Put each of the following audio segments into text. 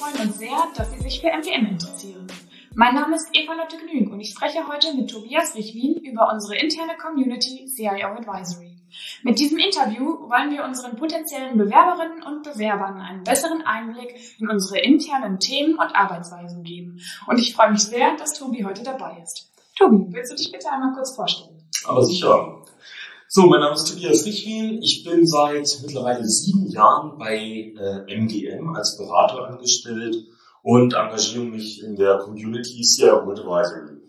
freuen uns sehr, dass Sie sich für MDM interessieren. Mein Name ist Eva Lotte Gnüg und ich spreche heute mit Tobias Richwin über unsere interne Community CIO Advisory. Mit diesem Interview wollen wir unseren potenziellen Bewerberinnen und Bewerbern einen besseren Einblick in unsere internen Themen und Arbeitsweisen geben. Und ich freue mich sehr, dass Tobi heute dabei ist. Tobi, willst du dich bitte einmal kurz vorstellen? Aber sicher. So, mein Name ist Tobias Richwin. Ich bin seit mittlerweile sieben Jahren bei äh, MGM als Berater angestellt und engagiere mich in der Community CIO Advisory.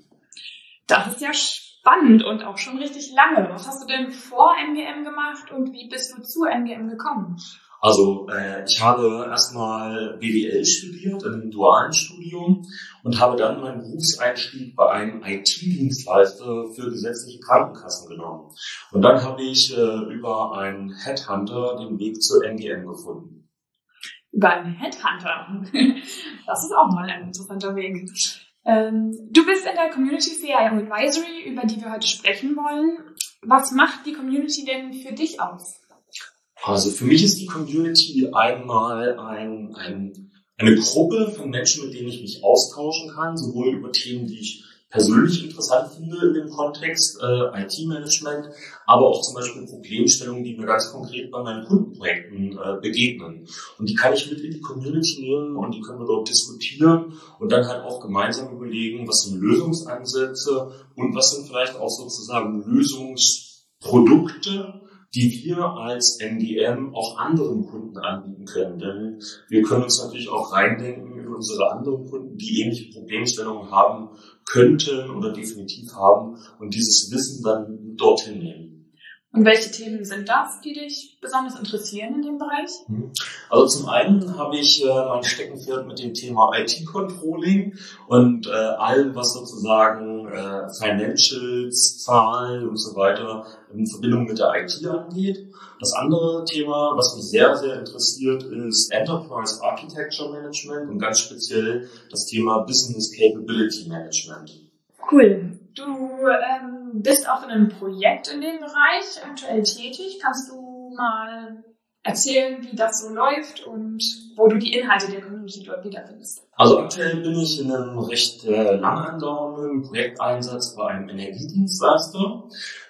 Das ist ja spannend und auch schon richtig lange. Was hast du denn vor MGM gemacht und wie bist du zu MGM gekommen? Also äh, ich habe erstmal BWL studiert, in einem dualen Studium und habe dann meinen Berufseinstieg bei einem IT-Dienstleister für gesetzliche Krankenkassen genommen. Und dann habe ich äh, über einen Headhunter den Weg zur MGM gefunden. Über einen Headhunter? Das ist auch mal ein interessanter Weg. Ähm, du bist in der Community CIO Advisory, über die wir heute sprechen wollen. Was macht die Community denn für dich aus? Also für mich ist die Community einmal ein, ein, eine Gruppe von Menschen, mit denen ich mich austauschen kann, sowohl über Themen, die ich persönlich interessant finde in dem Kontext äh, IT-Management, aber auch zum Beispiel Problemstellungen, die mir ganz konkret bei meinen Kundenprojekten äh, begegnen. Und die kann ich mit in die Community nehmen und die können wir dort diskutieren und dann halt auch gemeinsam überlegen, was sind Lösungsansätze und was sind vielleicht auch sozusagen Lösungsprodukte, die wir als MDM auch anderen Kunden anbieten können. Denn wir können uns natürlich auch reindenken in unsere anderen Kunden, die ähnliche Problemstellungen haben könnten oder definitiv haben und dieses Wissen dann dorthin nehmen. Und welche Themen sind das, die dich besonders interessieren in dem Bereich? Hm. Also zum einen habe ich äh, mein Steckenpferd mit dem Thema IT-Controlling und äh, allem, was sozusagen äh, Financials, Zahlen und so weiter in Verbindung mit der IT angeht. Das andere Thema, was mich sehr, sehr interessiert, ist Enterprise Architecture Management und ganz speziell das Thema Business Capability Management. Cool. Du ähm, bist auch in einem Projekt in dem Bereich aktuell tätig. Kannst du mal erzählen, wie das so läuft und wo du die Inhalte der Community dort wiederfindest? Also aktuell bin ich in einem recht äh, lang andauernden Projekteinsatz bei einem Energiedienstleister.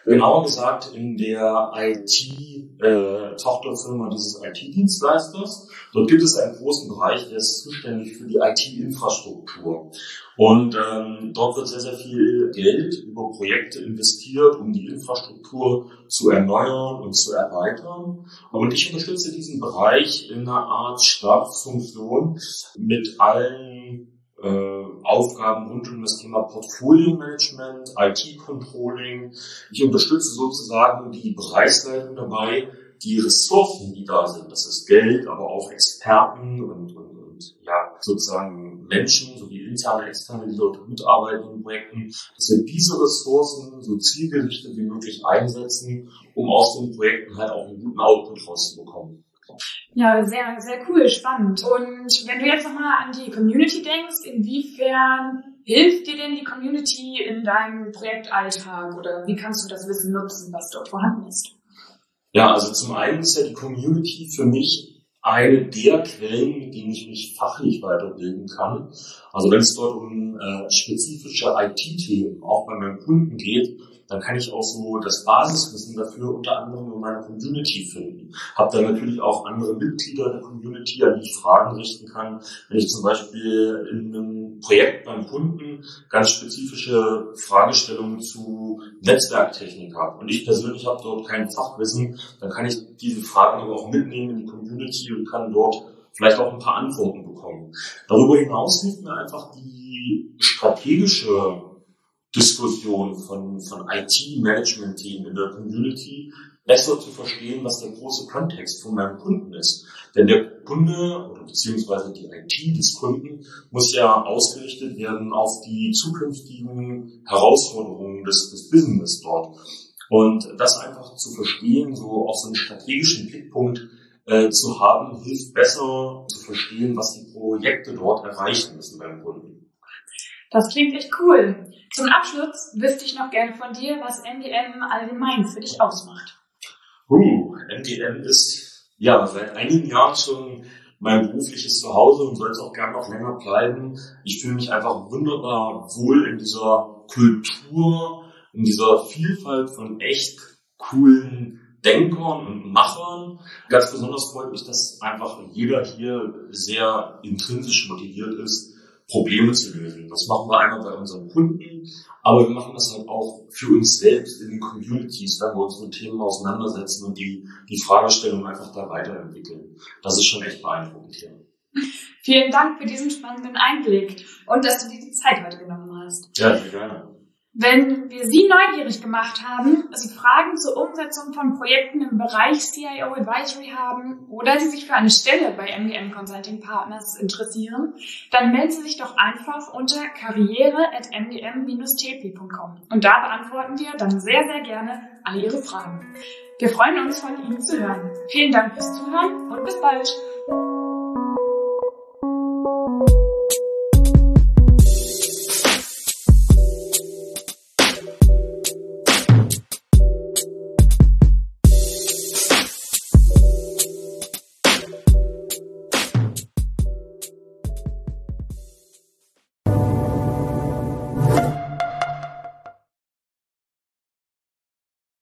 Genauer gesagt in der IT-Tochterfirma äh, dieses IT-Dienstleisters. Dort gibt es einen großen Bereich, der ist zuständig für die IT-Infrastruktur. Und ähm, dort wird sehr, sehr viel Geld über Projekte investiert, um die Infrastruktur zu erneuern und zu erweitern. Und ich unterstütze diesen Bereich in einer Art Stabsfunktion mit allen äh, Aufgaben rund um das Thema Portfolio Management, IT-Controlling. Ich unterstütze sozusagen die Bereichsleitung dabei, die Ressourcen, die da sind, das ist Geld, aber auch Experten und, und, und ja, sozusagen Menschen, sowie interne, externe, die dort mitarbeiten in Projekten, dass wir diese Ressourcen so zielgerichtet wie möglich einsetzen, um aus den Projekten halt auch einen guten Output rauszubekommen. Ja, sehr, sehr cool, spannend. Und wenn du jetzt nochmal an die Community denkst, inwiefern hilft dir denn die Community in deinem Projektalltag oder wie kannst du das Wissen nutzen, was dort vorhanden ist? Ja, also zum einen ist ja die Community für mich eine der Quellen, mit denen ich mich fachlich weiterbilden kann. Also wenn es dort um äh, spezifische IT-Themen auch bei meinen Kunden geht, dann kann ich auch so das Basiswissen dafür unter anderem in meiner Community finden. Habe dann natürlich auch andere Mitglieder der Community, an die ich Fragen richten kann. Wenn ich zum Beispiel in einem Projekt beim Kunden ganz spezifische Fragestellungen zu Netzwerktechnik habe und ich persönlich habe dort kein Fachwissen, dann kann ich diese Fragen aber auch mitnehmen in die Community und kann dort vielleicht auch ein paar Antworten bekommen. Darüber hinaus hilft mir einfach die strategische Diskussion von, von IT-Management-Team in der Community besser zu verstehen, was der große Kontext von meinem Kunden ist. Denn der Kunde oder beziehungsweise die IT des Kunden muss ja ausgerichtet werden auf die zukünftigen Herausforderungen des, des Business dort. Und das einfach zu verstehen, so auf so einen strategischen Blickpunkt äh, zu haben, hilft besser zu verstehen, was die Projekte dort erreichen müssen beim Kunden. Das klingt echt cool. Zum Abschluss wüsste ich noch gerne von dir, was MDM allgemein für dich ausmacht. Uh, MDM ist ja seit einigen Jahren schon mein berufliches Zuhause und soll es auch gerne noch länger bleiben. Ich fühle mich einfach wunderbar wohl in dieser Kultur, in dieser Vielfalt von echt coolen Denkern und Machern. Ganz besonders freut mich, dass einfach jeder hier sehr intrinsisch motiviert ist, Probleme zu lösen. Das machen wir einmal bei unseren Kunden, aber wir machen das halt auch für uns selbst in den Communities, wenn wir uns mit Themen auseinandersetzen und die, die Fragestellung einfach da weiterentwickeln. Das ist schon echt beeindruckend hier. Vielen Dank für diesen spannenden Einblick und dass du dir die Zeit heute genommen hast. Ja, sehr gerne. Wenn wir Sie neugierig gemacht haben, Sie Fragen zur Umsetzung von Projekten im Bereich CIO Advisory haben oder Sie sich für eine Stelle bei MGM Consulting Partners interessieren, dann melden Sie sich doch einfach unter karriere.mgm-tp.com und da beantworten wir dann sehr, sehr gerne alle Ihre Fragen. Wir freuen uns, von Ihnen zu hören. Vielen Dank fürs Zuhören und bis bald.